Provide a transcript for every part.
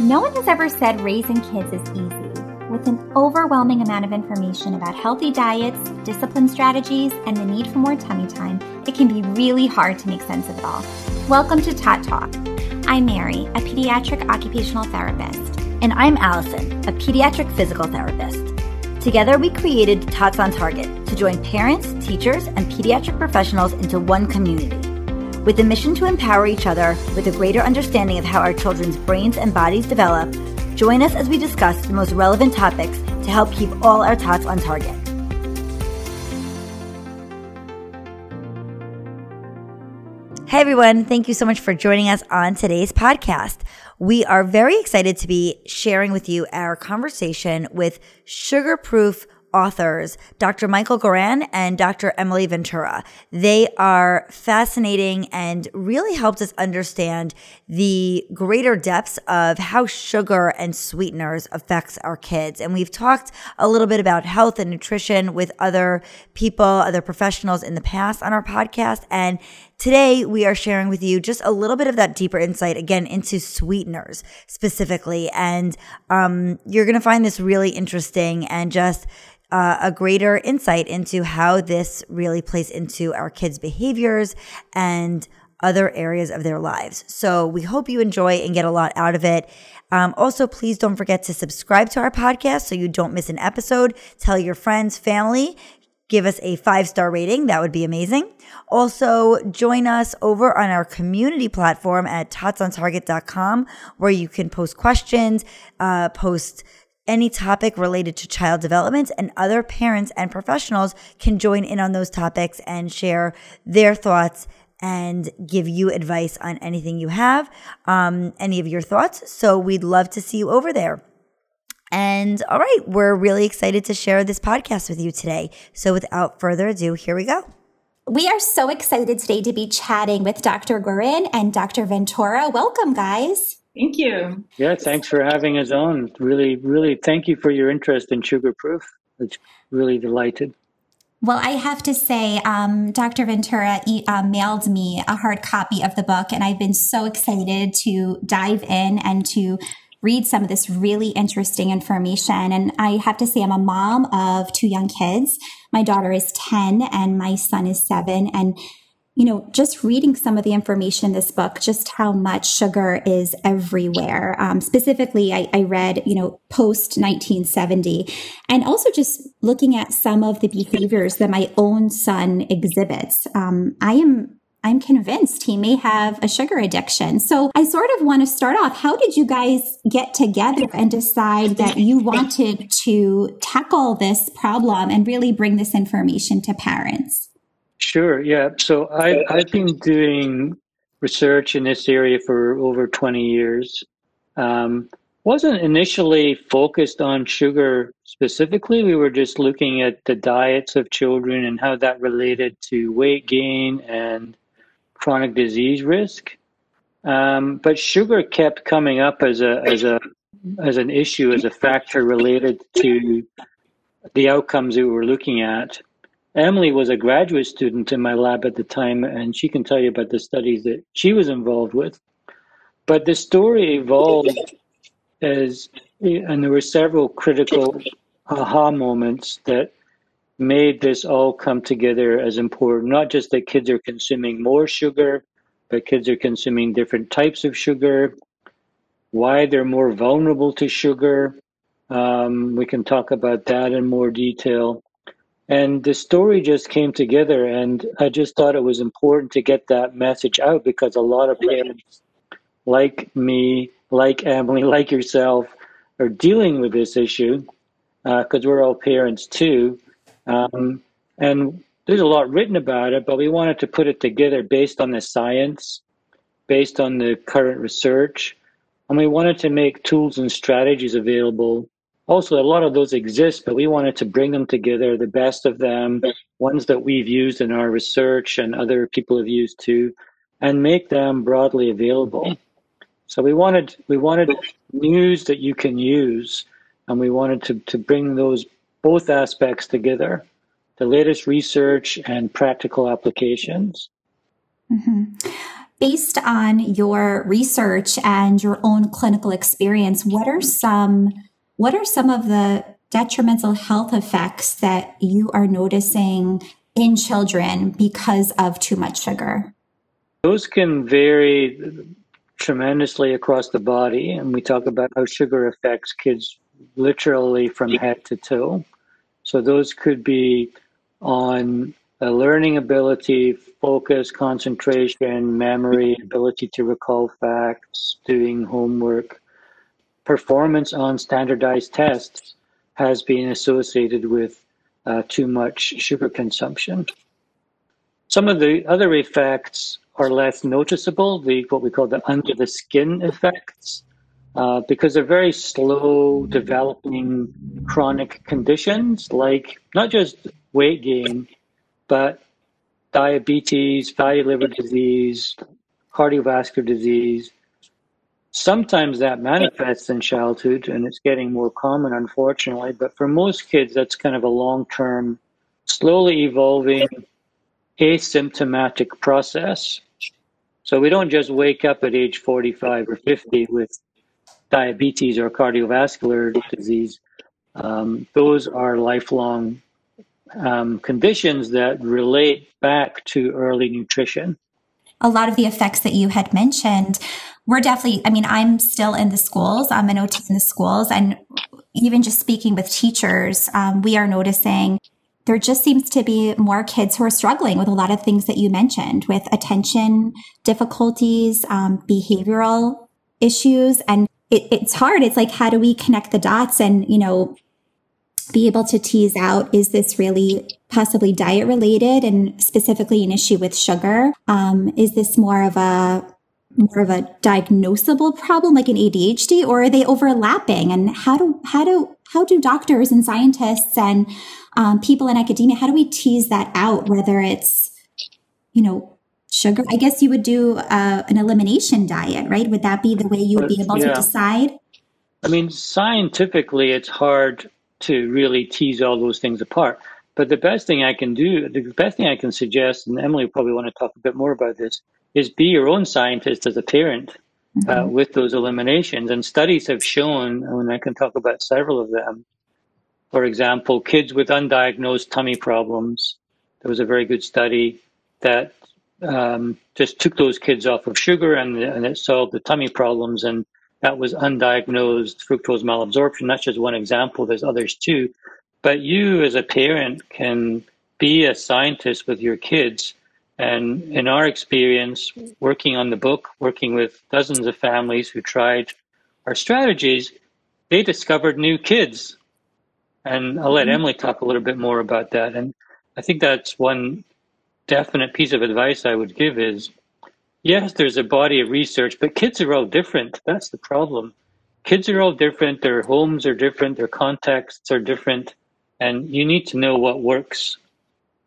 No one has ever said raising kids is easy. With an overwhelming amount of information about healthy diets, discipline strategies, and the need for more tummy time, it can be really hard to make sense of it all. Welcome to Tot Talk. I'm Mary, a pediatric occupational therapist. And I'm Allison, a pediatric physical therapist. Together, we created Tots on Target to join parents, teachers, and pediatric professionals into one community with the mission to empower each other with a greater understanding of how our children's brains and bodies develop, join us as we discuss the most relevant topics to help keep all our tots on target. Hey everyone, thank you so much for joining us on today's podcast. We are very excited to be sharing with you our conversation with Sugar Proof authors, Dr. Michael Goran and Dr. Emily Ventura. They are fascinating and really helped us understand the greater depths of how sugar and sweeteners affects our kids. And we've talked a little bit about health and nutrition with other people, other professionals in the past on our podcast. And Today, we are sharing with you just a little bit of that deeper insight again into sweeteners specifically. And um, you're going to find this really interesting and just uh, a greater insight into how this really plays into our kids' behaviors and other areas of their lives. So we hope you enjoy and get a lot out of it. Um, also, please don't forget to subscribe to our podcast so you don't miss an episode. Tell your friends, family, give us a five star rating. That would be amazing. Also, join us over on our community platform at totsontarget.com where you can post questions, uh, post any topic related to child development, and other parents and professionals can join in on those topics and share their thoughts and give you advice on anything you have, um, any of your thoughts. So we'd love to see you over there. And all right, we're really excited to share this podcast with you today. So without further ado, here we go. We are so excited today to be chatting with Dr. Goran and Dr. Ventura. Welcome, guys. Thank you. Yeah, thanks for having us on. Really, really thank you for your interest in Sugar Proof. It's really delighted. Well, I have to say, um, Dr. Ventura uh, mailed me a hard copy of the book, and I've been so excited to dive in and to read some of this really interesting information. And I have to say, I'm a mom of two young kids. My daughter is 10 and my son is seven. And you know, just reading some of the information in this book, just how much sugar is everywhere. Um, specifically, I, I, read, you know, post 1970, and also just looking at some of the behaviors that my own son exhibits. Um, I am. I'm convinced he may have a sugar addiction. So I sort of want to start off. How did you guys get together and decide that you wanted to tackle this problem and really bring this information to parents? Sure. Yeah. So I, I've been doing research in this area for over 20 years. Um, wasn't initially focused on sugar specifically. We were just looking at the diets of children and how that related to weight gain and chronic disease risk. Um, but sugar kept coming up as a as a as an issue as a factor related to the outcomes that we were looking at. Emily was a graduate student in my lab at the time, and she can tell you about the studies that she was involved with. But the story evolved as, and there were several critical aha moments that made this all come together as important. Not just that kids are consuming more sugar, but kids are consuming different types of sugar, why they're more vulnerable to sugar. Um, we can talk about that in more detail. And the story just came together, and I just thought it was important to get that message out because a lot of parents, like me, like Emily, like yourself, are dealing with this issue because uh, we're all parents too. Um, and there's a lot written about it, but we wanted to put it together based on the science, based on the current research, and we wanted to make tools and strategies available also a lot of those exist, but we wanted to bring them together, the best of them, ones that we've used in our research and other people have used too, and make them broadly available. So we wanted we wanted news that you can use, and we wanted to, to bring those both aspects together, the latest research and practical applications. Mm-hmm. based on your research and your own clinical experience, what are some what are some of the detrimental health effects that you are noticing in children because of too much sugar? Those can vary tremendously across the body, and we talk about how sugar affects kids literally from head to toe. So those could be on learning ability, focus, concentration, memory, ability to recall facts, doing homework. Performance on standardized tests has been associated with uh, too much sugar consumption. Some of the other effects are less noticeable, the what we call the under the skin effects, uh, because they're very slow developing chronic conditions like not just weight gain, but diabetes, fatty liver disease, cardiovascular disease. Sometimes that manifests in childhood and it's getting more common, unfortunately. But for most kids, that's kind of a long term, slowly evolving, asymptomatic process. So we don't just wake up at age 45 or 50 with diabetes or cardiovascular disease. Um, those are lifelong um, conditions that relate back to early nutrition. A lot of the effects that you had mentioned we're definitely, I mean, I'm still in the schools. I'm an OT in the schools. And even just speaking with teachers, um, we are noticing there just seems to be more kids who are struggling with a lot of things that you mentioned with attention difficulties, um, behavioral issues. And it, it's hard. It's like, how do we connect the dots and, you know, be able to tease out is this really possibly diet related and specifically an issue with sugar? Um, is this more of a more of a diagnosable problem like an ADHD or are they overlapping? And how do how do how do doctors and scientists and um, people in academia how do we tease that out whether it's you know sugar? I guess you would do uh, an elimination diet right? Would that be the way you would be able yeah. to decide? I mean scientifically it's hard to really tease all those things apart. But the best thing I can do the best thing I can suggest and Emily probably want to talk a bit more about this is be your own scientist as a parent uh, mm-hmm. with those eliminations. And studies have shown, and I can talk about several of them. For example, kids with undiagnosed tummy problems. There was a very good study that um, just took those kids off of sugar and, and it solved the tummy problems. And that was undiagnosed fructose malabsorption. That's just one example. There's others too. But you, as a parent, can be a scientist with your kids and in our experience, working on the book, working with dozens of families who tried our strategies, they discovered new kids. And I'll let mm-hmm. Emily talk a little bit more about that. And I think that's one definite piece of advice I would give is yes, there's a body of research, but kids are all different. That's the problem. Kids are all different. Their homes are different. Their contexts are different. And you need to know what works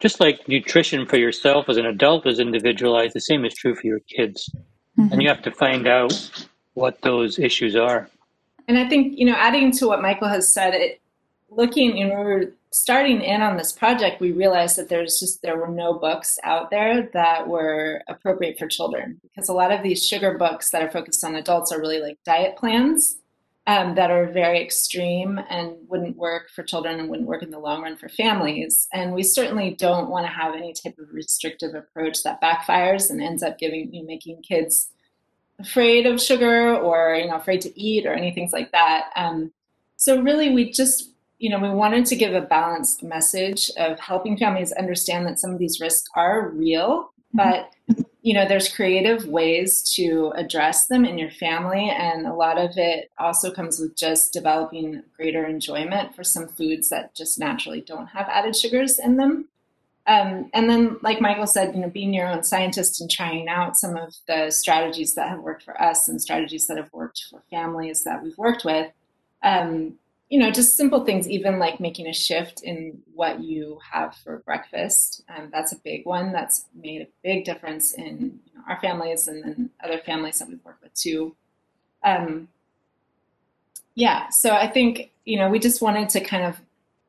just like nutrition for yourself as an adult is individualized, the same is true for your kids. Mm-hmm. And you have to find out what those issues are. And I think, you know, adding to what Michael has said, it, looking, you know, we were starting in on this project, we realized that there's just, there were no books out there that were appropriate for children because a lot of these sugar books that are focused on adults are really like diet plans um, that are very extreme and wouldn't work for children and wouldn't work in the long run for families. And we certainly don't want to have any type of restrictive approach that backfires and ends up giving you know, making kids afraid of sugar or you know afraid to eat or anything like that. Um, so really, we just you know we wanted to give a balanced message of helping families understand that some of these risks are real, mm-hmm. but you know there's creative ways to address them in your family and a lot of it also comes with just developing greater enjoyment for some foods that just naturally don't have added sugars in them. Um, and then like michael said you know being your own scientist and trying out some of the strategies that have worked for us and strategies that have worked for families that we've worked with um, you know, just simple things, even like making a shift in what you have for breakfast. Um, that's a big one. That's made a big difference in you know, our families and then other families that we've worked with too. Um, yeah, so I think, you know, we just wanted to kind of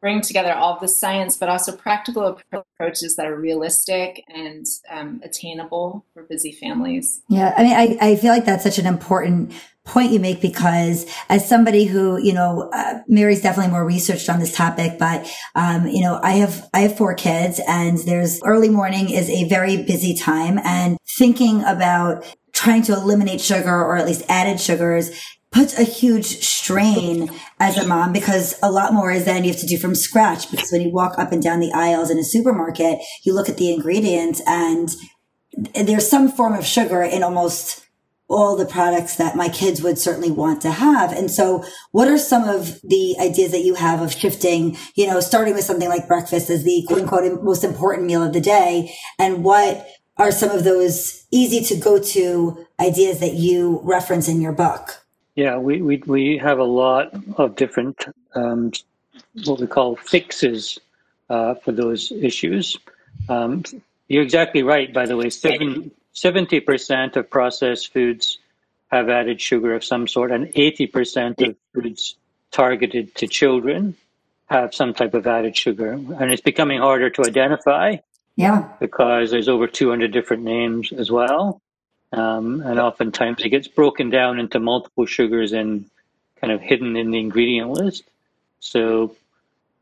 bring together all the science, but also practical approaches that are realistic and um, attainable for busy families. Yeah, I mean, I, I feel like that's such an important point you make because as somebody who you know uh, mary's definitely more researched on this topic but um, you know i have i have four kids and there's early morning is a very busy time and thinking about trying to eliminate sugar or at least added sugars puts a huge strain as a mom because a lot more is then you have to do from scratch because when you walk up and down the aisles in a supermarket, you look at the ingredients and there's some form of sugar in almost all the products that my kids would certainly want to have. And so what are some of the ideas that you have of shifting, you know, starting with something like breakfast as the quote unquote most important meal of the day? And what are some of those easy to go to ideas that you reference in your book? Yeah, we, we, we have a lot of different, um, what we call fixes uh, for those issues. Um, you're exactly right, by the way. Seven, 70% of processed foods have added sugar of some sort, and 80% of foods targeted to children have some type of added sugar. And it's becoming harder to identify. Yeah. Because there's over 200 different names as well. Um, and oftentimes it gets broken down into multiple sugars and kind of hidden in the ingredient list. So,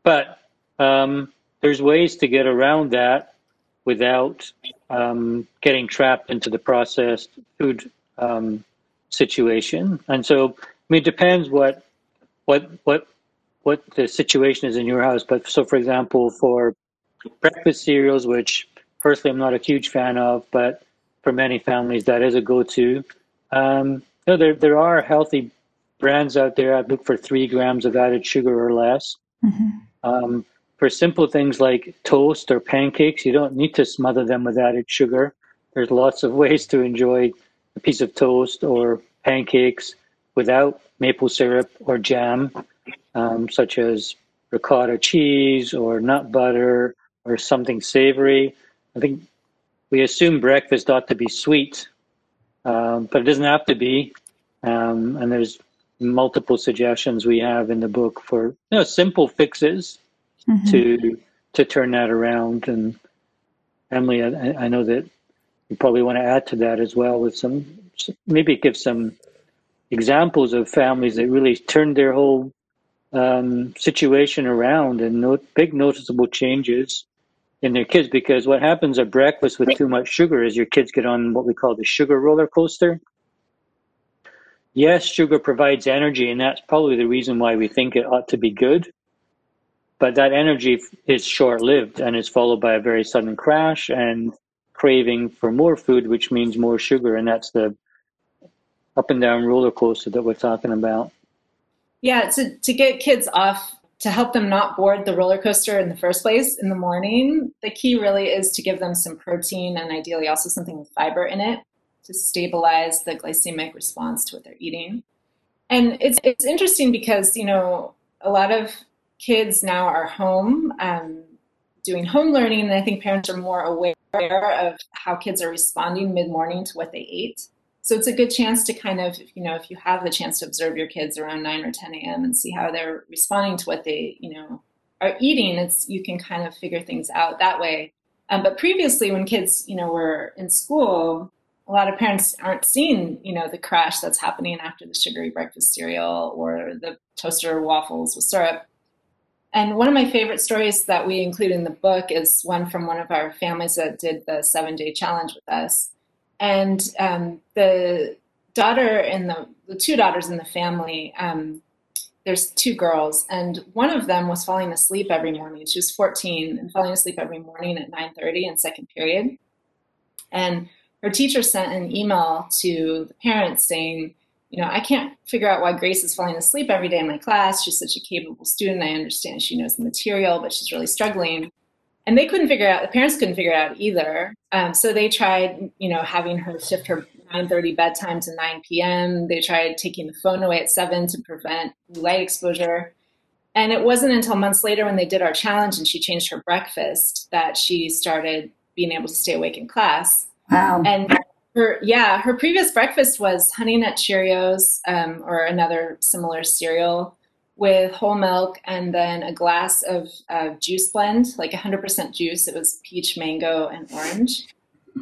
but um, there's ways to get around that without um, getting trapped into the processed food um, situation. And so, I mean, it depends what what what what the situation is in your house. But so, for example, for breakfast cereals, which personally I'm not a huge fan of, but for many families, that is a go-to. Um, you know, there there are healthy brands out there. I look for three grams of added sugar or less. Mm-hmm. Um, for simple things like toast or pancakes, you don't need to smother them with added sugar. There's lots of ways to enjoy a piece of toast or pancakes without maple syrup or jam, um, such as ricotta cheese or nut butter or something savory. I think we assume breakfast ought to be sweet, um, but it doesn't have to be. Um, and there's multiple suggestions we have in the book for you know simple fixes mm-hmm. to to turn that around. And Emily, I, I, know that you probably want to add to that as well with some maybe give some examples of families that really turned their whole um, situation around and no, big noticeable changes in their kids because what happens at breakfast with too much sugar is your kids get on what we call the sugar roller coaster. Yes, sugar provides energy, and that's probably the reason why we think it ought to be good. But that energy is short lived and is followed by a very sudden crash and craving for more food, which means more sugar. And that's the up and down roller coaster that we're talking about. Yeah, to, to get kids off to help them not board the roller coaster in the first place in the morning, the key really is to give them some protein and ideally also something with fiber in it to stabilize the glycemic response to what they're eating. And it's it's interesting because you know a lot of kids now are home um, doing home learning, and I think parents are more aware of how kids are responding mid morning to what they ate. So it's a good chance to kind of, you know, if you have the chance to observe your kids around 9 or 10 a.m. and see how they're responding to what they, you know, are eating, it's you can kind of figure things out that way. Um, but previously, when kids, you know, were in school, a lot of parents aren't seeing, you know, the crash that's happening after the sugary breakfast cereal or the toaster waffles with syrup. And one of my favorite stories that we include in the book is one from one of our families that did the seven day challenge with us and um, the daughter and the, the two daughters in the family um, there's two girls and one of them was falling asleep every morning. She was 14 and falling asleep every morning at 9.30 in second period. And her teacher sent an email to the parents saying you know i can't figure out why grace is falling asleep every day in my class. She's such a capable student. I understand she knows the material but she's really struggling and they couldn't figure out the parents couldn't figure it out either. Um, so they tried you know having her shift her 9.30 bedtime to 9 p.m they tried taking the phone away at 7 to prevent light exposure. And it wasn't until months later when they did our challenge and she changed her breakfast that she started being able to stay awake in class. Wow. And her yeah her previous breakfast was honey nut cheerios um, or another similar cereal with whole milk and then a glass of uh, juice blend, like 100% juice. It was peach, mango, and orange.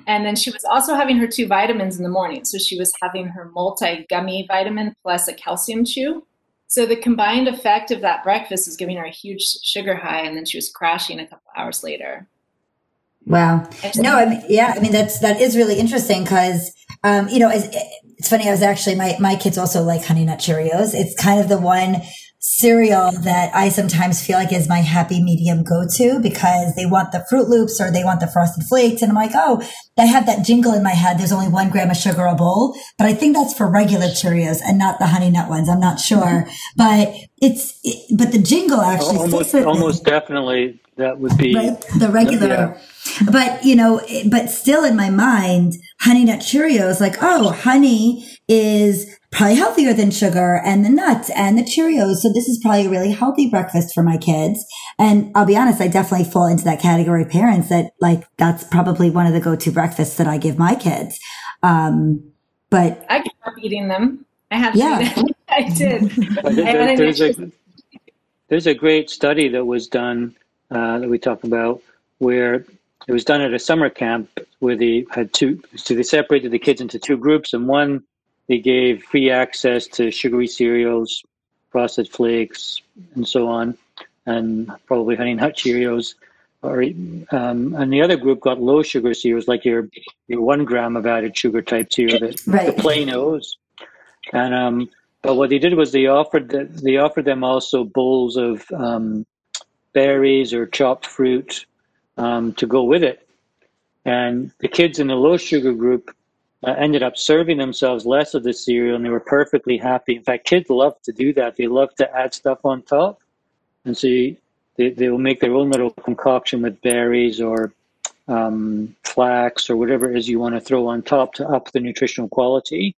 And then she was also having her two vitamins in the morning. So she was having her multi gummy vitamin plus a calcium chew. So the combined effect of that breakfast was giving her a huge sugar high, and then she was crashing a couple hours later. Wow. No, I mean, yeah, I mean, that's, that is really interesting because, um, you know, it's, it's funny. I was actually, my, my kids also like Honey Nut Cheerios. It's kind of the one cereal that I sometimes feel like is my happy medium go to because they want the Fruit Loops or they want the Frosted Flakes. And I'm like, oh, I have that jingle in my head. There's only one gram of sugar a bowl, but I think that's for regular Cheerios and not the honey nut ones. I'm not sure, mm-hmm. but it's, it, but the jingle actually almost, almost definitely that would be right? the regular. Yeah. But, you know, but still in my mind, honey nut Cheerios, like, oh, honey is probably healthier than sugar and the nuts and the Cheerios. So this is probably a really healthy breakfast for my kids. And I'll be honest, I definitely fall into that category of parents that like, that's probably one of the go-to breakfasts that I give my kids. Um, but I grew up eating them. I have yeah. I did. there, there's, a, there's a great study that was done uh, that we talk about where it was done at a summer camp where they had two, so they separated the kids into two groups and one they gave free access to sugary cereals, frosted flakes, and so on, and probably honey nut Cheerios. Or, um, and the other group got low sugar cereals, like your your one gram of added sugar type cereal, the, right. the plain O's. And um, but what they did was they offered the, they offered them also bowls of um, berries or chopped fruit um, to go with it. And the kids in the low sugar group uh, ended up serving themselves less of the cereal and they were perfectly happy. In fact, kids love to do that. They love to add stuff on top. And so you, they, they will make their own little concoction with berries or um, flax or whatever it is you want to throw on top to up the nutritional quality.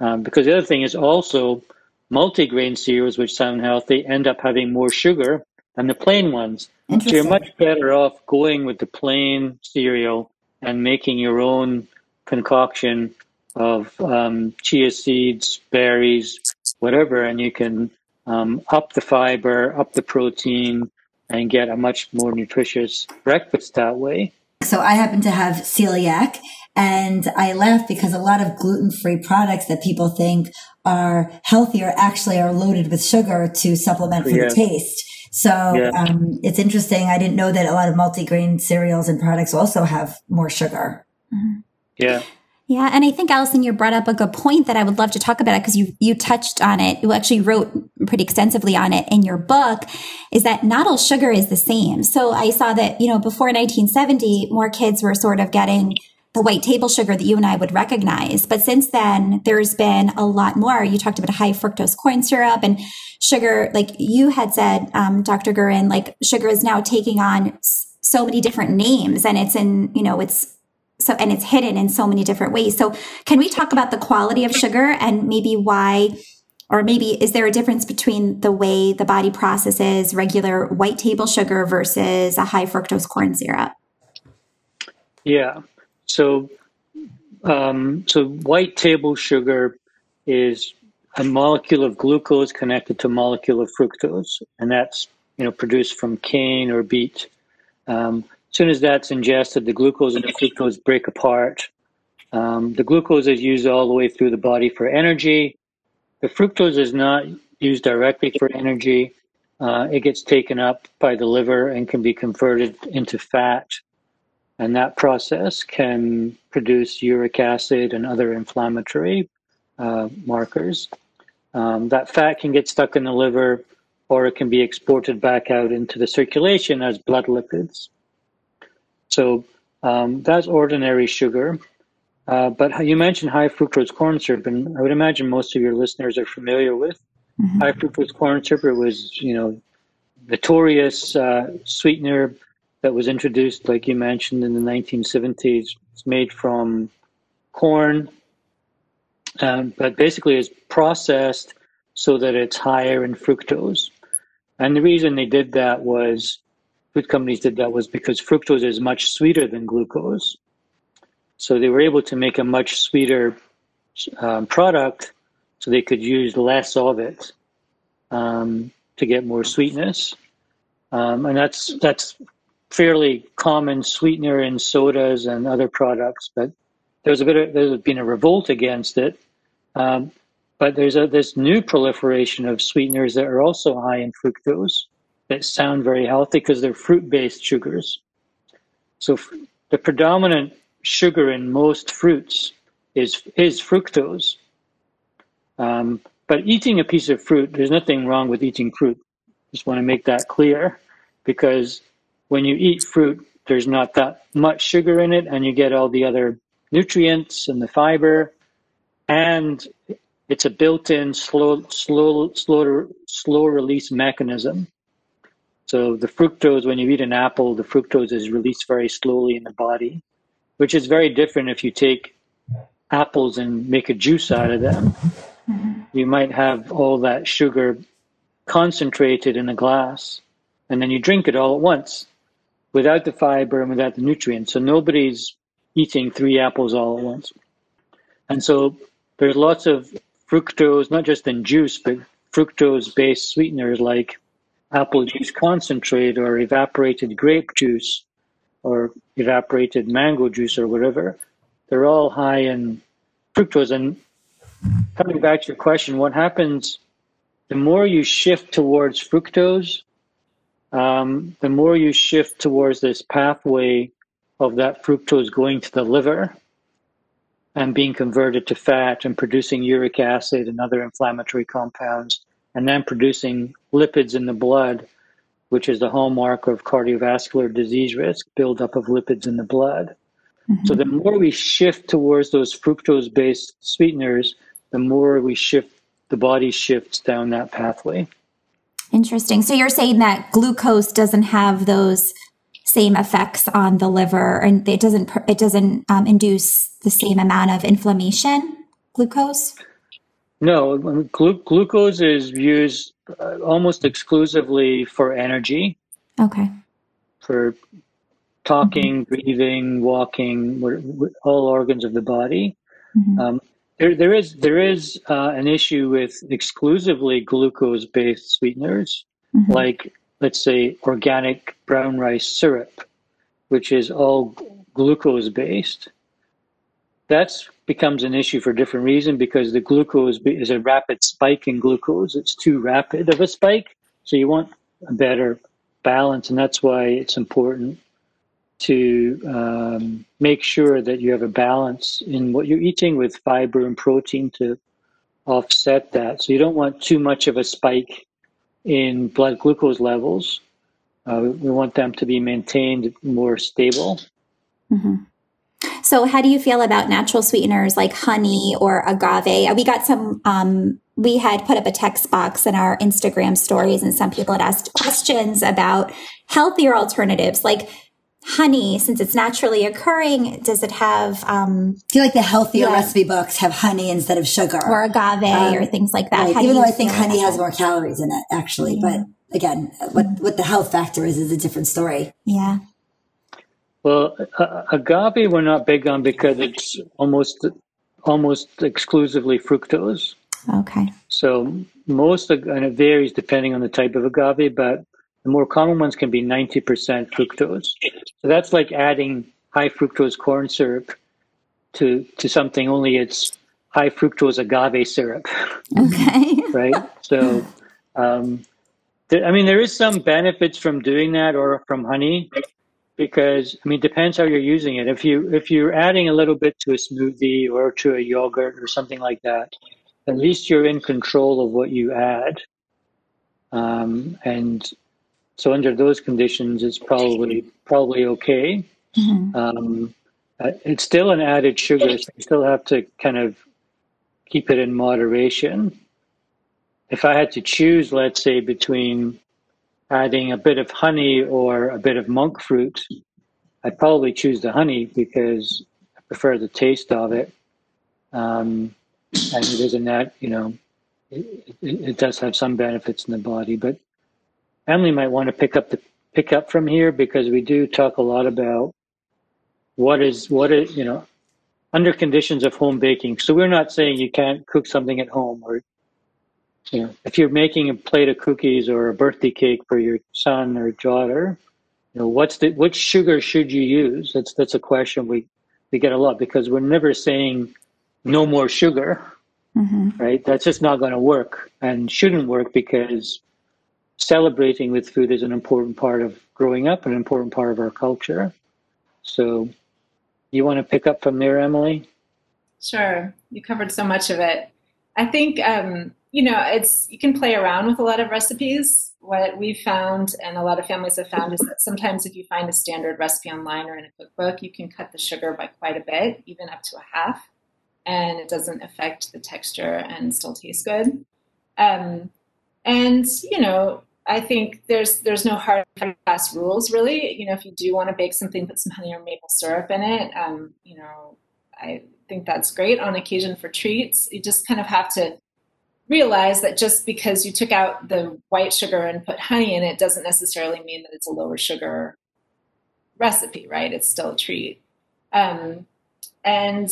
Um, because the other thing is also multigrain cereals, which sound healthy, end up having more sugar than the plain ones. So you're much better off going with the plain cereal and making your own concoction of um, chia seeds, berries, whatever, and you can um, up the fiber, up the protein, and get a much more nutritious breakfast that way. So I happen to have celiac and I laugh because a lot of gluten-free products that people think are healthier actually are loaded with sugar to supplement for yeah. the taste. So yeah. um, it's interesting. I didn't know that a lot of multigrain cereals and products also have more sugar. Mm-hmm. Yeah. Yeah, and I think Allison, you brought up a good point that I would love to talk about because you you touched on it. You actually wrote pretty extensively on it in your book. Is that not all sugar is the same? So I saw that you know before 1970, more kids were sort of getting the white table sugar that you and I would recognize. But since then, there's been a lot more. You talked about high fructose corn syrup and sugar. Like you had said, um, Dr. Goran, like sugar is now taking on so many different names, and it's in you know it's so and it's hidden in so many different ways. So can we talk about the quality of sugar and maybe why or maybe is there a difference between the way the body processes regular white table sugar versus a high fructose corn syrup? Yeah. So um, so white table sugar is a molecule of glucose connected to a molecule of fructose and that's you know produced from cane or beet. Um, soon as that's ingested, the glucose and the fructose break apart. Um, the glucose is used all the way through the body for energy. The fructose is not used directly for energy. Uh, it gets taken up by the liver and can be converted into fat. And that process can produce uric acid and other inflammatory uh, markers. Um, that fat can get stuck in the liver or it can be exported back out into the circulation as blood lipids. So um, that's ordinary sugar. Uh, but you mentioned high fructose corn syrup, and I would imagine most of your listeners are familiar with mm-hmm. high fructose corn syrup. It was, you know, notorious uh, sweetener that was introduced, like you mentioned, in the 1970s. It's made from corn, um, but basically is processed so that it's higher in fructose. And the reason they did that was food companies did that was because fructose is much sweeter than glucose. So they were able to make a much sweeter um, product so they could use less of it. Um, to get more sweetness, um, and that's that's fairly common sweetener in sodas and other products. But there's a bit of, there's been a revolt against it. Um, but there's a, this new proliferation of sweeteners that are also high in fructose that sound very healthy because they're fruit-based sugars. So the predominant sugar in most fruits is is fructose. Um, but eating a piece of fruit, there's nothing wrong with eating fruit. Just want to make that clear, because when you eat fruit, there's not that much sugar in it, and you get all the other nutrients and the fiber, and it's a built-in slow, slow, slow, slow release mechanism. So the fructose, when you eat an apple, the fructose is released very slowly in the body, which is very different if you take apples and make a juice out of them. Mm-hmm. You might have all that sugar concentrated in a glass, and then you drink it all at once without the fiber and without the nutrients. So nobody's eating three apples all at once. And so there's lots of fructose, not just in juice, but fructose based sweeteners like apple juice concentrate or evaporated grape juice or evaporated mango juice or whatever, they're all high in fructose. And coming back to your question, what happens the more you shift towards fructose, um, the more you shift towards this pathway of that fructose going to the liver and being converted to fat and producing uric acid and other inflammatory compounds and then producing lipids in the blood, which is the hallmark of cardiovascular disease risk, buildup of lipids in the blood. Mm-hmm. So the more we shift towards those fructose based sweeteners, the more we shift, the body shifts down that pathway. Interesting. So you're saying that glucose doesn't have those same effects on the liver and it doesn't, it doesn't um, induce the same amount of inflammation, glucose? No, glu- glucose is used uh, almost exclusively for energy. Okay. For talking, mm-hmm. breathing, walking, all organs of the body. Mm-hmm. Um, there, there is there is uh, an issue with exclusively glucose-based sweeteners, mm-hmm. like let's say organic brown rice syrup, which is all glucose-based. That's becomes an issue for a different reason because the glucose is a rapid spike in glucose. It's too rapid of a spike. So you want a better balance. And that's why it's important to um, make sure that you have a balance in what you're eating with fiber and protein to offset that. So you don't want too much of a spike in blood glucose levels. Uh, we want them to be maintained more stable. Mm-hmm. So, how do you feel about natural sweeteners like honey or agave? We got some, um, we had put up a text box in our Instagram stories, and some people had asked questions about healthier alternatives like honey, since it's naturally occurring. Does it have, um, I feel like the healthier yeah. recipe books have honey instead of sugar or agave um, or things like that. Right. Even though I think honey has more calories in it, actually, yeah. but again, what, what the health factor is, is a different story. Yeah. Well, uh, agave we're not big on because it's almost almost exclusively fructose. Okay. So most and it varies depending on the type of agave, but the more common ones can be 90% fructose. So that's like adding high fructose corn syrup to to something only it's high fructose agave syrup. Okay. right? So um, I mean, there is some benefits from doing that or from honey, because I mean, it depends how you're using it. If you if you're adding a little bit to a smoothie or to a yogurt or something like that, at least you're in control of what you add. Um, and so under those conditions, it's probably probably okay. Mm-hmm. Um, uh, it's still an added sugar, so you still have to kind of keep it in moderation. If I had to choose, let's say, between adding a bit of honey or a bit of monk fruit, I'd probably choose the honey because I prefer the taste of it. Um, and it isn't that, you know, it, it, it, does have some benefits in the body. But Emily might want to pick up the pick up from here because we do talk a lot about what is what is you know under conditions of home baking. So we're not saying you can't cook something at home or you know, if you're making a plate of cookies or a birthday cake for your son or daughter, you know, what's the which sugar should you use? That's that's a question we we get a lot because we're never saying no more sugar, mm-hmm. right? That's just not going to work and shouldn't work because celebrating with food is an important part of growing up, an important part of our culture. So, you want to pick up from there, Emily? Sure. You covered so much of it. I think um, you know it's you can play around with a lot of recipes. What we've found, and a lot of families have found, is that sometimes if you find a standard recipe online or in a cookbook, you can cut the sugar by quite a bit, even up to a half, and it doesn't affect the texture and still tastes good. Um, and you know, I think there's there's no hard and fast rules really. You know, if you do want to bake something, put some honey or maple syrup in it. Um, you know, I think that's great on occasion for treats. You just kind of have to realize that just because you took out the white sugar and put honey in it doesn't necessarily mean that it's a lower sugar recipe, right? It's still a treat. Um, and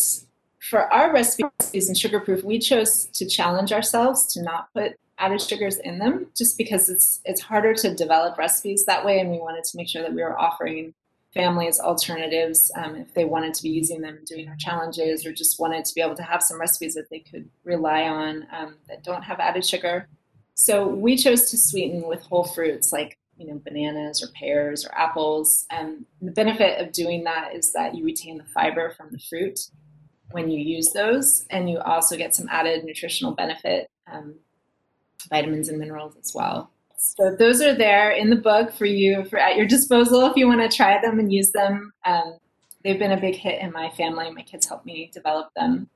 for our recipes in sugar proof, we chose to challenge ourselves to not put added sugars in them, just because it's it's harder to develop recipes that way, and we wanted to make sure that we were offering families alternatives um, if they wanted to be using them doing our challenges or just wanted to be able to have some recipes that they could rely on um, that don't have added sugar. So we chose to sweeten with whole fruits like you know bananas or pears or apples. And the benefit of doing that is that you retain the fiber from the fruit when you use those, and you also get some added nutritional benefit, um, vitamins and minerals as well. So those are there in the book for you for at your disposal if you want to try them and use them. Um, they've been a big hit in my family. My kids helped me develop them,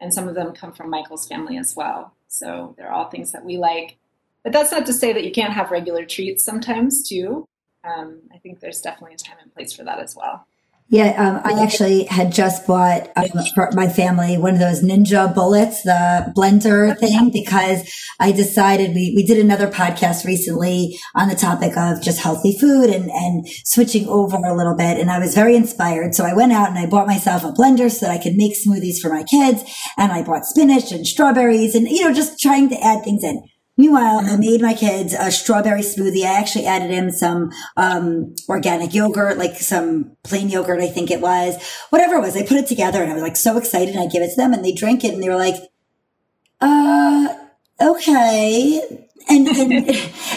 and some of them come from Michael's family as well. So they're all things that we like. But that's not to say that you can't have regular treats sometimes too. Um, I think there's definitely a time and place for that as well. Yeah, um, I actually had just bought um, for my family one of those Ninja Bullets, the blender thing, because I decided we, we did another podcast recently on the topic of just healthy food and, and switching over a little bit. And I was very inspired. So I went out and I bought myself a blender so that I could make smoothies for my kids. And I bought spinach and strawberries and, you know, just trying to add things in. Meanwhile, I made my kids a strawberry smoothie. I actually added in some um, organic yogurt, like some plain yogurt, I think it was. Whatever it was, I put it together and I was like so excited. And I give it to them and they drank it and they were like, uh, okay. And, and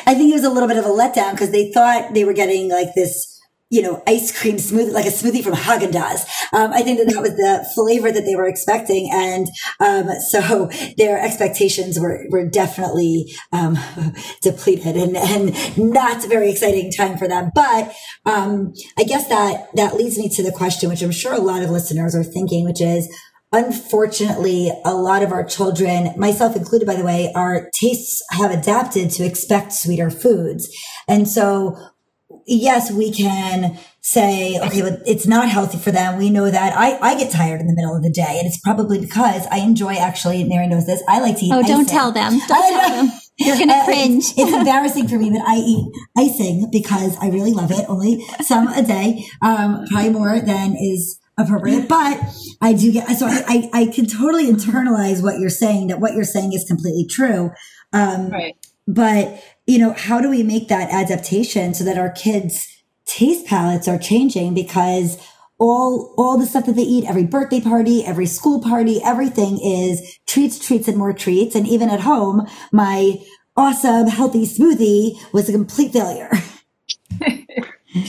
I think it was a little bit of a letdown because they thought they were getting like this you know, ice cream smoothie, like a smoothie from Haagen Dazs. Um, I think that that was the flavor that they were expecting. And, um, so their expectations were, were definitely, um, depleted and, and not a very exciting time for them. But, um, I guess that, that leads me to the question, which I'm sure a lot of listeners are thinking, which is, unfortunately, a lot of our children, myself included, by the way, our tastes have adapted to expect sweeter foods. And so yes, we can say, okay, but it's not healthy for them. We know that. I, I get tired in the middle of the day, and it's probably because I enjoy actually, Mary knows this, I like to eat Oh, don't tell them. Don't tell them. You're going to cringe. it's, it's, embarrassing for me, but I eat icing because I really love it. Only some a day, um, probably more than is appropriate, but I do get, so I, I, I can totally internalize what you're saying, that what you're saying is completely true. Um, right. But you know, how do we make that adaptation so that our kids' taste palates are changing because all all the stuff that they eat, every birthday party, every school party, everything is treats, treats, and more treats. And even at home, my awesome healthy smoothie was a complete failure.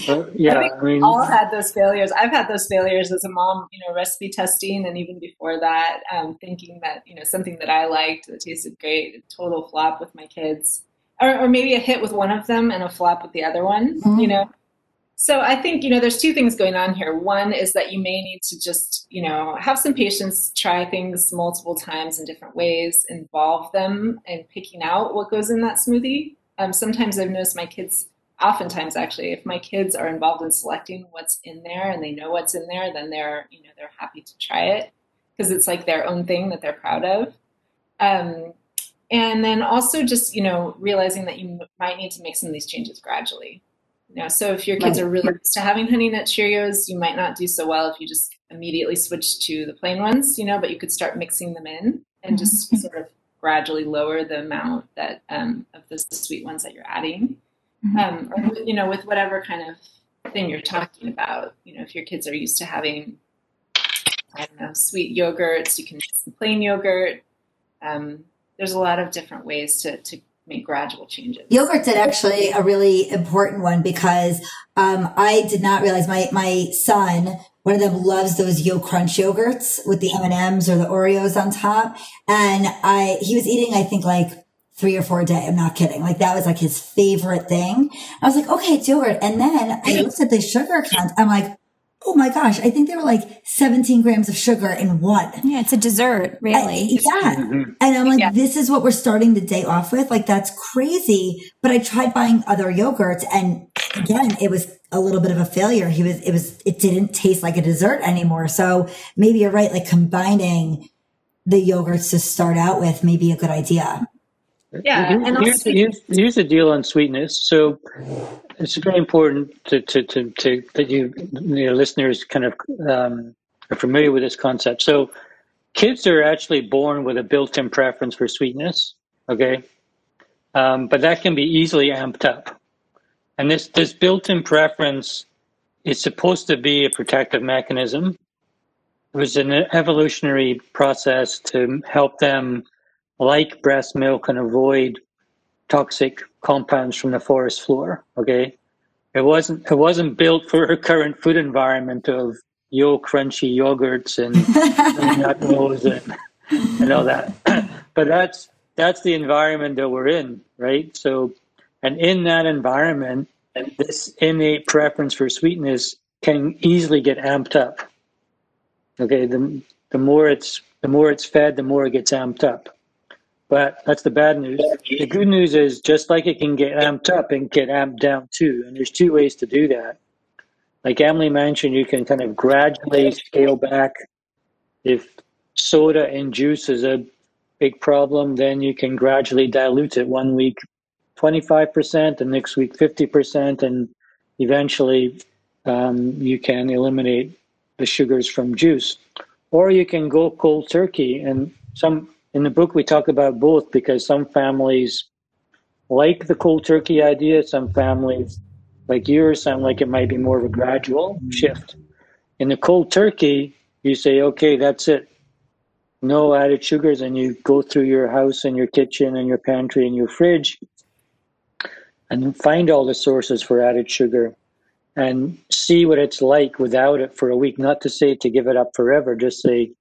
Uh, yeah, I, I, mean, all had those failures. I've had those failures as a mom, you know, recipe testing, and even before that, um, thinking that you know something that I liked that tasted great, total flop with my kids or, or maybe a hit with one of them and a flop with the other one, mm-hmm. you know? So I think, you know, there's two things going on here. One is that you may need to just, you know, have some patience, try things multiple times in different ways, involve them in picking out what goes in that smoothie. Um, sometimes I've noticed my kids, oftentimes actually, if my kids are involved in selecting what's in there and they know what's in there, then they're, you know, they're happy to try it because it's like their own thing that they're proud of. Um, and then also just you know realizing that you might need to make some of these changes gradually you know so if your kids are really used to having honey nut cheerios you might not do so well if you just immediately switch to the plain ones you know but you could start mixing them in and just mm-hmm. sort of gradually lower the amount that um, of the sweet ones that you're adding, mm-hmm. um, or you know, with whatever kind of thing you're talking about. You know, if your kids are used to having, I don't know, sweet yogurts, you can plain yogurt. Um, there's a lot of different ways to to make gradual changes. Yogurt's actually a really important one because um, I did not realize my my son one of them loves those YoCrunch yogurts with the M and M's or the Oreos on top, and I he was eating I think like three or four a day. I'm not kidding. Like that was like his favorite thing. I was like, okay, it's yogurt. And then I looked at the sugar count. I'm like, oh my gosh, I think they were like 17 grams of sugar in one. Yeah, it's a dessert, really. yeah. Mm-hmm. And I'm like, yeah. this is what we're starting the day off with. Like, that's crazy. But I tried buying other yogurts and again, it was a little bit of a failure. He was, it was, it didn't taste like a dessert anymore. So maybe you're right. Like combining the yogurts to start out with may be a good idea. Yeah. And here's, here's, here's the deal on sweetness. So it's very important to, to, to, to that you, your listeners kind of um, are familiar with this concept. So kids are actually born with a built-in preference for sweetness. Okay. Um, but that can be easily amped up. And this, this built-in preference is supposed to be a protective mechanism. It was an evolutionary process to help them like breast milk and avoid toxic compounds from the forest floor. Okay, it wasn't it wasn't built for her current food environment of yo crunchy yogurts and, and and all that. but that's that's the environment that we're in, right? So, and in that environment, this innate preference for sweetness can easily get amped up. Okay, the the more it's the more it's fed, the more it gets amped up. But that's the bad news. The good news is just like it can get amped up and get amped down too. And there's two ways to do that. Like Emily mentioned, you can kind of gradually scale back. If soda and juice is a big problem, then you can gradually dilute it one week 25% and next week 50%. And eventually um, you can eliminate the sugars from juice. Or you can go cold turkey. And some in the book, we talk about both because some families like the cold turkey idea. Some families, like yours, sound like it might be more of a gradual mm-hmm. shift. In the cold turkey, you say, okay, that's it. No added sugars. And you go through your house and your kitchen and your pantry and your fridge and find all the sources for added sugar and see what it's like without it for a week. Not to say to give it up forever, just say,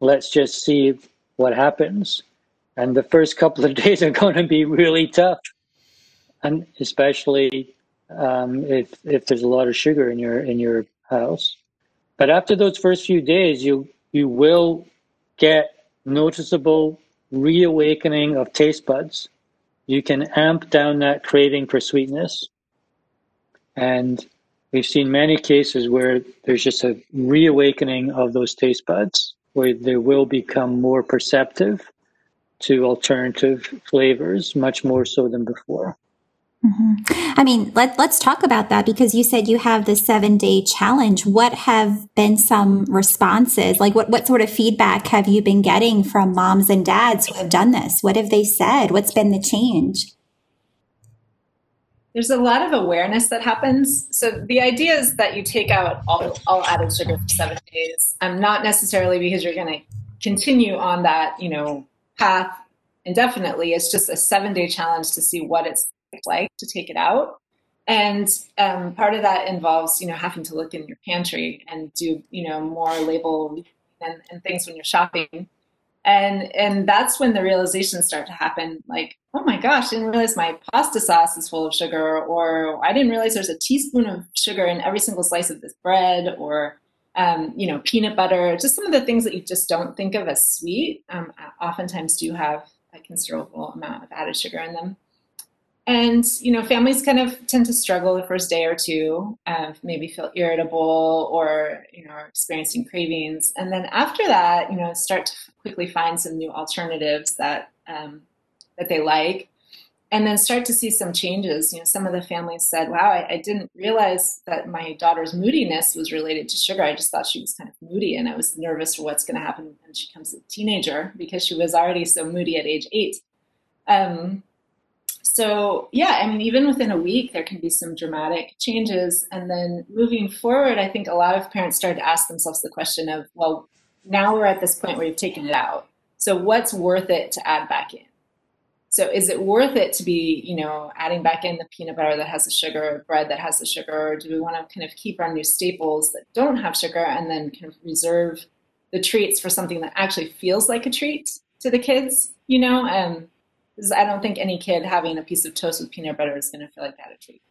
let's just see what happens. And the first couple of days are going to be really tough, and especially um, if if there's a lot of sugar in your in your house. But after those first few days, you you will get noticeable reawakening of taste buds. You can amp down that craving for sweetness. And we've seen many cases where there's just a reawakening of those taste buds where they will become more perceptive to alternative flavors, much more so than before. Mm-hmm. I mean, let, let's talk about that because you said you have the seven day challenge. What have been some responses? Like, what, what sort of feedback have you been getting from moms and dads who have done this? What have they said? What's been the change? There's a lot of awareness that happens. So the idea is that you take out all, all added sugar for seven days, um, not necessarily because you're going to continue on that, you know, path indefinitely. It's just a seven day challenge to see what it's like to take it out. And um, part of that involves, you know, having to look in your pantry and do, you know, more label and, and things when you're shopping and and that's when the realizations start to happen. Like oh my gosh i didn't realize my pasta sauce is full of sugar or i didn't realize there's a teaspoon of sugar in every single slice of this bread or um, you know peanut butter just some of the things that you just don't think of as sweet. Um, oftentimes do have a considerable amount of added sugar in them and you know families kind of tend to struggle the first day or two uh, maybe feel irritable or you know experiencing cravings and then after that you know start to quickly find some new alternatives that um, that they like and then start to see some changes. You know, some of the families said, "Wow, I, I, didn't realize that my daughter's moodiness was related to sugar. I just thought she was kind of moody, and I was nervous for what's going to happen when she becomes a teenager because she was already so moody at age eight. Um, so yeah, I mean, even within a week, there can be some dramatic changes, and then moving forward, I think a lot of parents started to ask themselves the question of, well, now we're at this point where you've taken it out, so what's worth it to add back in? So is it worth it to be, you know, adding back in the peanut butter that has the sugar, bread that has the sugar, or do we want to kind of keep our new staples that don't have sugar and then kind of reserve the treats for something that actually feels like a treat to the kids, you know? And I don't think any kid having a piece of toast with peanut butter is going to feel like that a treat.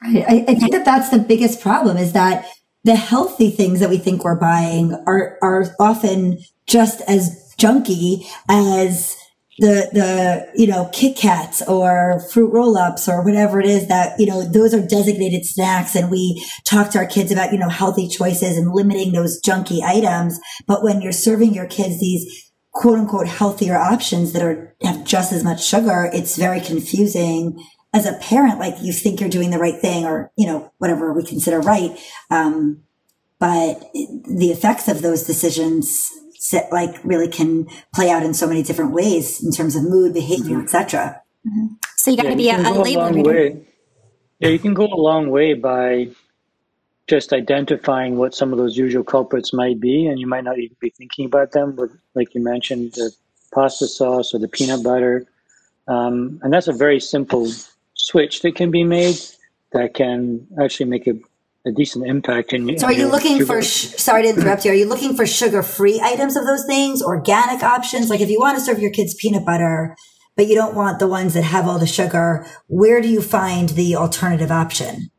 I, I think that that's the biggest problem is that the healthy things that we think we're buying are are often just as junky as the the you know Kit Kats or fruit roll-ups or whatever it is that you know those are designated snacks and we talk to our kids about you know healthy choices and limiting those junky items but when you're serving your kids these quote unquote healthier options that are have just as much sugar it's very confusing as a parent like you think you're doing the right thing or you know whatever we consider right um, but the effects of those decisions like really can play out in so many different ways in terms of mood, behavior, mm-hmm. etc. Mm-hmm. So you got to yeah, be a, a label reader. Way. Yeah, you can go a long way by just identifying what some of those usual culprits might be, and you might not even be thinking about them. With, like you mentioned, the pasta sauce or the peanut butter, um, and that's a very simple switch that can be made that can actually make a a decent impact in. So, are you looking for? Sh- sorry to interrupt you. Are you looking for sugar-free items of those things, organic options? Like, if you want to serve your kids peanut butter, but you don't want the ones that have all the sugar, where do you find the alternative option?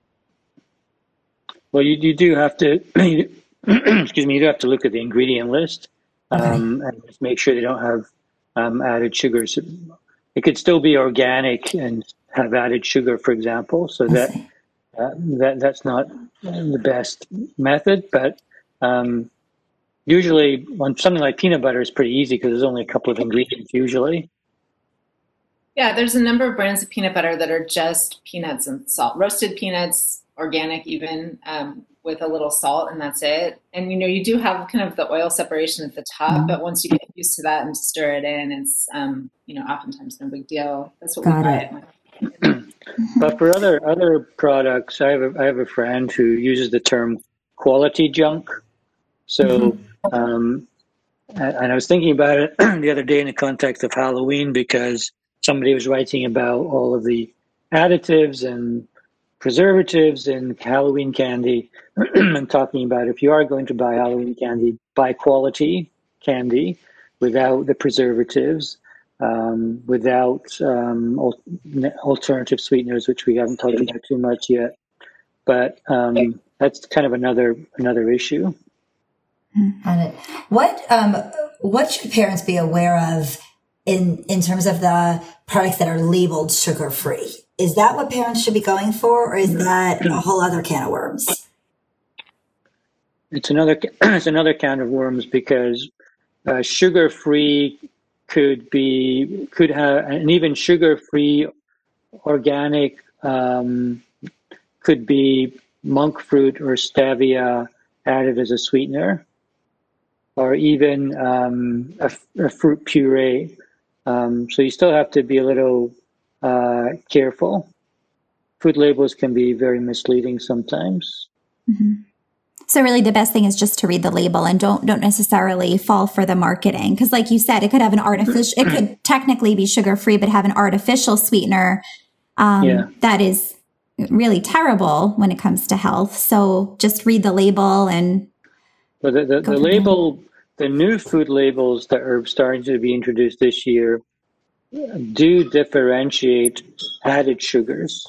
Well, you, you do have to. excuse me. You do have to look at the ingredient list okay. um, and just make sure they don't have um, added sugars. It could still be organic and have added sugar, for example, so that uh, that that's not the best method, but um, usually on something like peanut butter is pretty easy because there's only a couple of ingredients usually. Yeah, there's a number of brands of peanut butter that are just peanuts and salt, roasted peanuts, organic even, um, with a little salt, and that's it. And you know, you do have kind of the oil separation at the top, mm-hmm. but once you get used to that and stir it in, it's um, you know, oftentimes no big deal. That's what Got we buy it. but for other other products, I have a, I have a friend who uses the term quality junk. So, mm-hmm. um, and I was thinking about it the other day in the context of Halloween because somebody was writing about all of the additives and preservatives in Halloween candy and talking about if you are going to buy Halloween candy, buy quality candy without the preservatives um, without um, alternative sweeteners, which we haven't talked about too much yet. But um, that's kind of another another issue. What um, what should parents be aware of in in terms of the products that are labeled sugar free? Is that what parents should be going for, or is that a whole other can of worms? It's another it's another can of worms because uh, sugar free could be could have and even sugar free organic um, could be monk fruit or stevia added as a sweetener or even um, a, a, fruit puree um, so you still have to be a little uh, careful food labels can be very misleading sometimes mm-hmm. So really the best thing is just to read the label and don't don't necessarily fall for the marketing because like you said it could have an artificial it could technically be sugar free but have an artificial sweetener um, yeah. that is really terrible when it comes to health. So just read the label and but the, the, the label the new food labels that are starting to be introduced this year do differentiate added sugars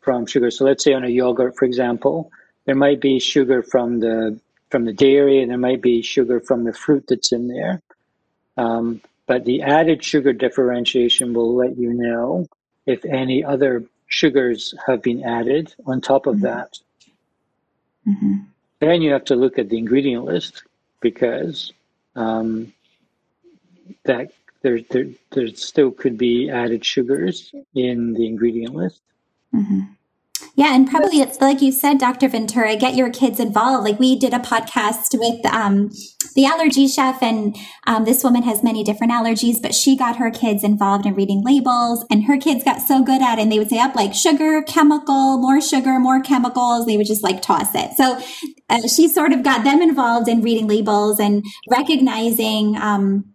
from sugar. So let's say on a yogurt, for example, there might be sugar from the from the dairy, and there might be sugar from the fruit that's in there. Um, but the added sugar differentiation will let you know if any other sugars have been added on top of mm-hmm. that. Mm-hmm. Then you have to look at the ingredient list because um, that there, there, there still could be added sugars in the ingredient list. Mm-hmm. Yeah, and probably it's like you said, Dr. Ventura, get your kids involved. Like we did a podcast with um, the allergy chef, and um, this woman has many different allergies, but she got her kids involved in reading labels, and her kids got so good at it. And they would say up like sugar, chemical, more sugar, more chemicals. They would just like toss it. So uh, she sort of got them involved in reading labels and recognizing um,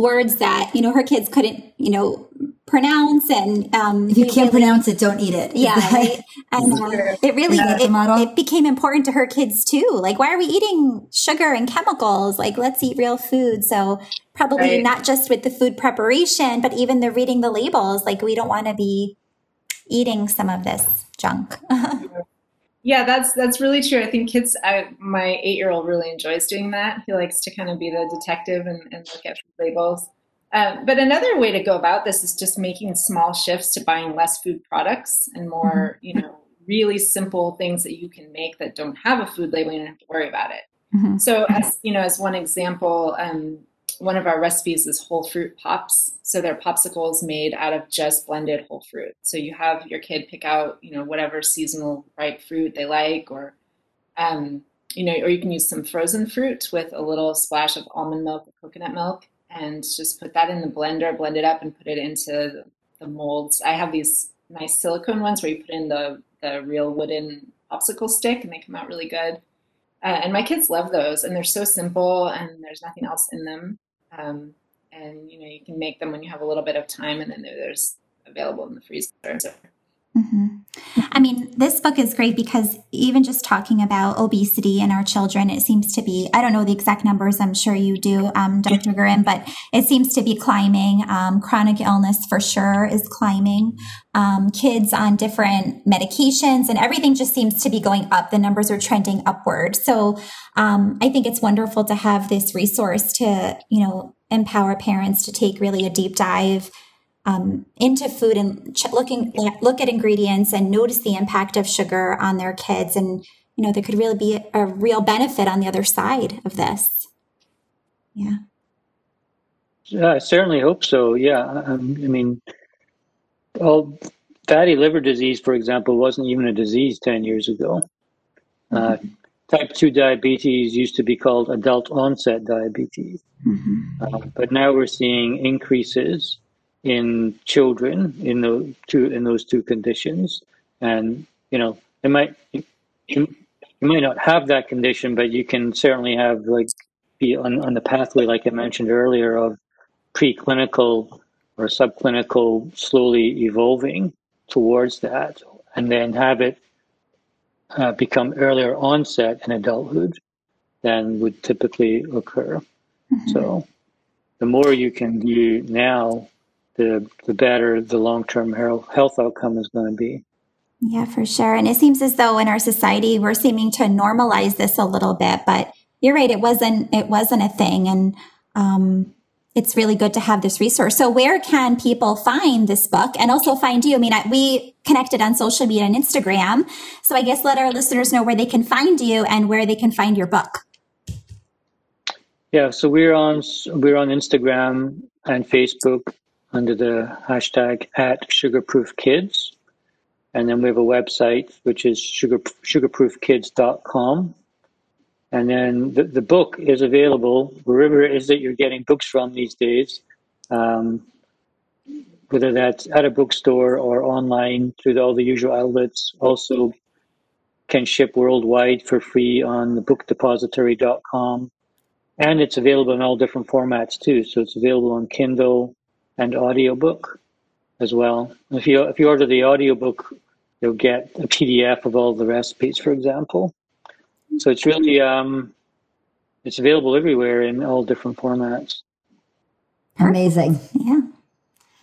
words that you know her kids couldn't you know pronounce and um, if you can't really, pronounce it don't eat it. Yeah right? and uh, it really it, it, became important to her kids too. Like why are we eating sugar and chemicals? Like let's eat real food. So probably right. not just with the food preparation but even the reading the labels. Like we don't want to be eating some of this junk Yeah, that's that's really true. I think kids. I, my eight year old really enjoys doing that. He likes to kind of be the detective and, and look at labels. Um, but another way to go about this is just making small shifts to buying less food products and more, mm-hmm. you know, really simple things that you can make that don't have a food label. You don't have to worry about it. Mm-hmm. So, as you know, as one example, um, one of our recipes is whole fruit pops. So they're popsicles made out of just blended whole fruit. So you have your kid pick out, you know, whatever seasonal ripe fruit they like, or, um, you know, or you can use some frozen fruit with a little splash of almond milk or coconut milk, and just put that in the blender, blend it up, and put it into the molds. I have these nice silicone ones where you put in the the real wooden popsicle stick, and they come out really good. Uh, and my kids love those, and they're so simple, and there's nothing else in them. Um, and you know, you can make them when you have a little bit of time, and then there's available in the freezer. Mm-hmm. I mean, this book is great because even just talking about obesity in our children, it seems to be, I don't know the exact numbers, I'm sure you do, um, Dr. Goran, but it seems to be climbing. Um, chronic illness for sure is climbing. Um, kids on different medications and everything just seems to be going up. The numbers are trending upward. So um, I think it's wonderful to have this resource to, you know, empower parents to take really a deep dive um, into food and ch- looking look at ingredients and notice the impact of sugar on their kids and you know there could really be a, a real benefit on the other side of this. Yeah. Yeah i certainly hope so. Yeah um, i mean well fatty liver disease for example wasn't even a disease 10 years ago. Uh, mm-hmm. uh, type 2 diabetes used to be called adult onset diabetes. Mm-hmm. uh, but now we're seeing increases in children in those two in those two conditions, and you know it might you, you might not have that condition, but you can certainly have like be on, on the pathway, like I mentioned earlier, of preclinical or subclinical slowly evolving towards that, and then have it uh, become earlier onset in adulthood than would typically occur. Mm-hmm. So the more you can do now the the better the long term health outcome is going to be. Yeah, for sure. And it seems as though in our society we're seeming to normalize this a little bit, but you're right. It wasn't. It wasn't a thing, and um, it's really good to have this resource. So, where can people find this book and also find you? I mean, I, we connected on social media and Instagram, so I guess let our listeners know where they can find you and where they can find your book. Yeah, so we're on we're on Instagram and Facebook under the hashtag at sugarproofkids. And then we have a website, which is sugar, sugarproofkids.com. And then the, the book is available wherever it is that you're getting books from these days, um, whether that's at a bookstore or online through all the usual outlets. Also, can ship worldwide for free on the bookdepository.com. And it's available in all different formats too. So it's available on Kindle, and audiobook as well. If you if you order the audiobook, you'll get a PDF of all the recipes, for example. So it's really um, it's available everywhere in all different formats. Amazing. Yeah.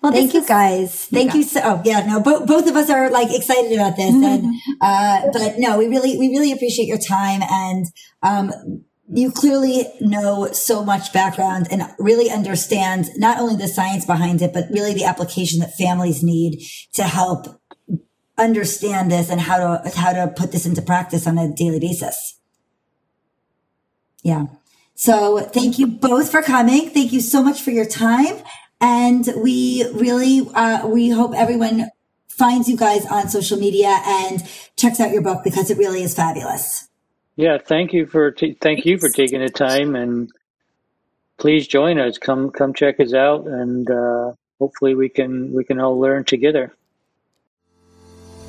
Well, thank you guys. Thank you. So, oh, yeah, no, both, both of us are like excited about this. And, uh, but no, we really, we really appreciate your time. And, um, you clearly know so much background and really understand not only the science behind it, but really the application that families need to help understand this and how to, how to put this into practice on a daily basis. Yeah. So thank you both for coming. Thank you so much for your time. And we really, uh, we hope everyone finds you guys on social media and checks out your book because it really is fabulous. Yeah, thank you for t- thank you for taking the time and please join us. Come come check us out and uh, hopefully we can we can all learn together.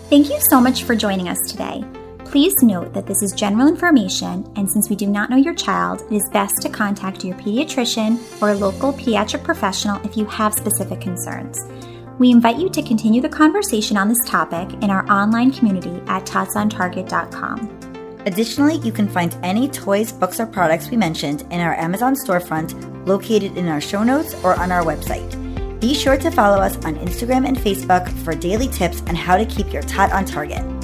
Thank you so much for joining us today. Please note that this is general information, and since we do not know your child, it is best to contact your pediatrician or local pediatric professional if you have specific concerns. We invite you to continue the conversation on this topic in our online community at totsontarget.com. Additionally, you can find any toys, books, or products we mentioned in our Amazon storefront located in our show notes or on our website. Be sure to follow us on Instagram and Facebook for daily tips on how to keep your tot on target.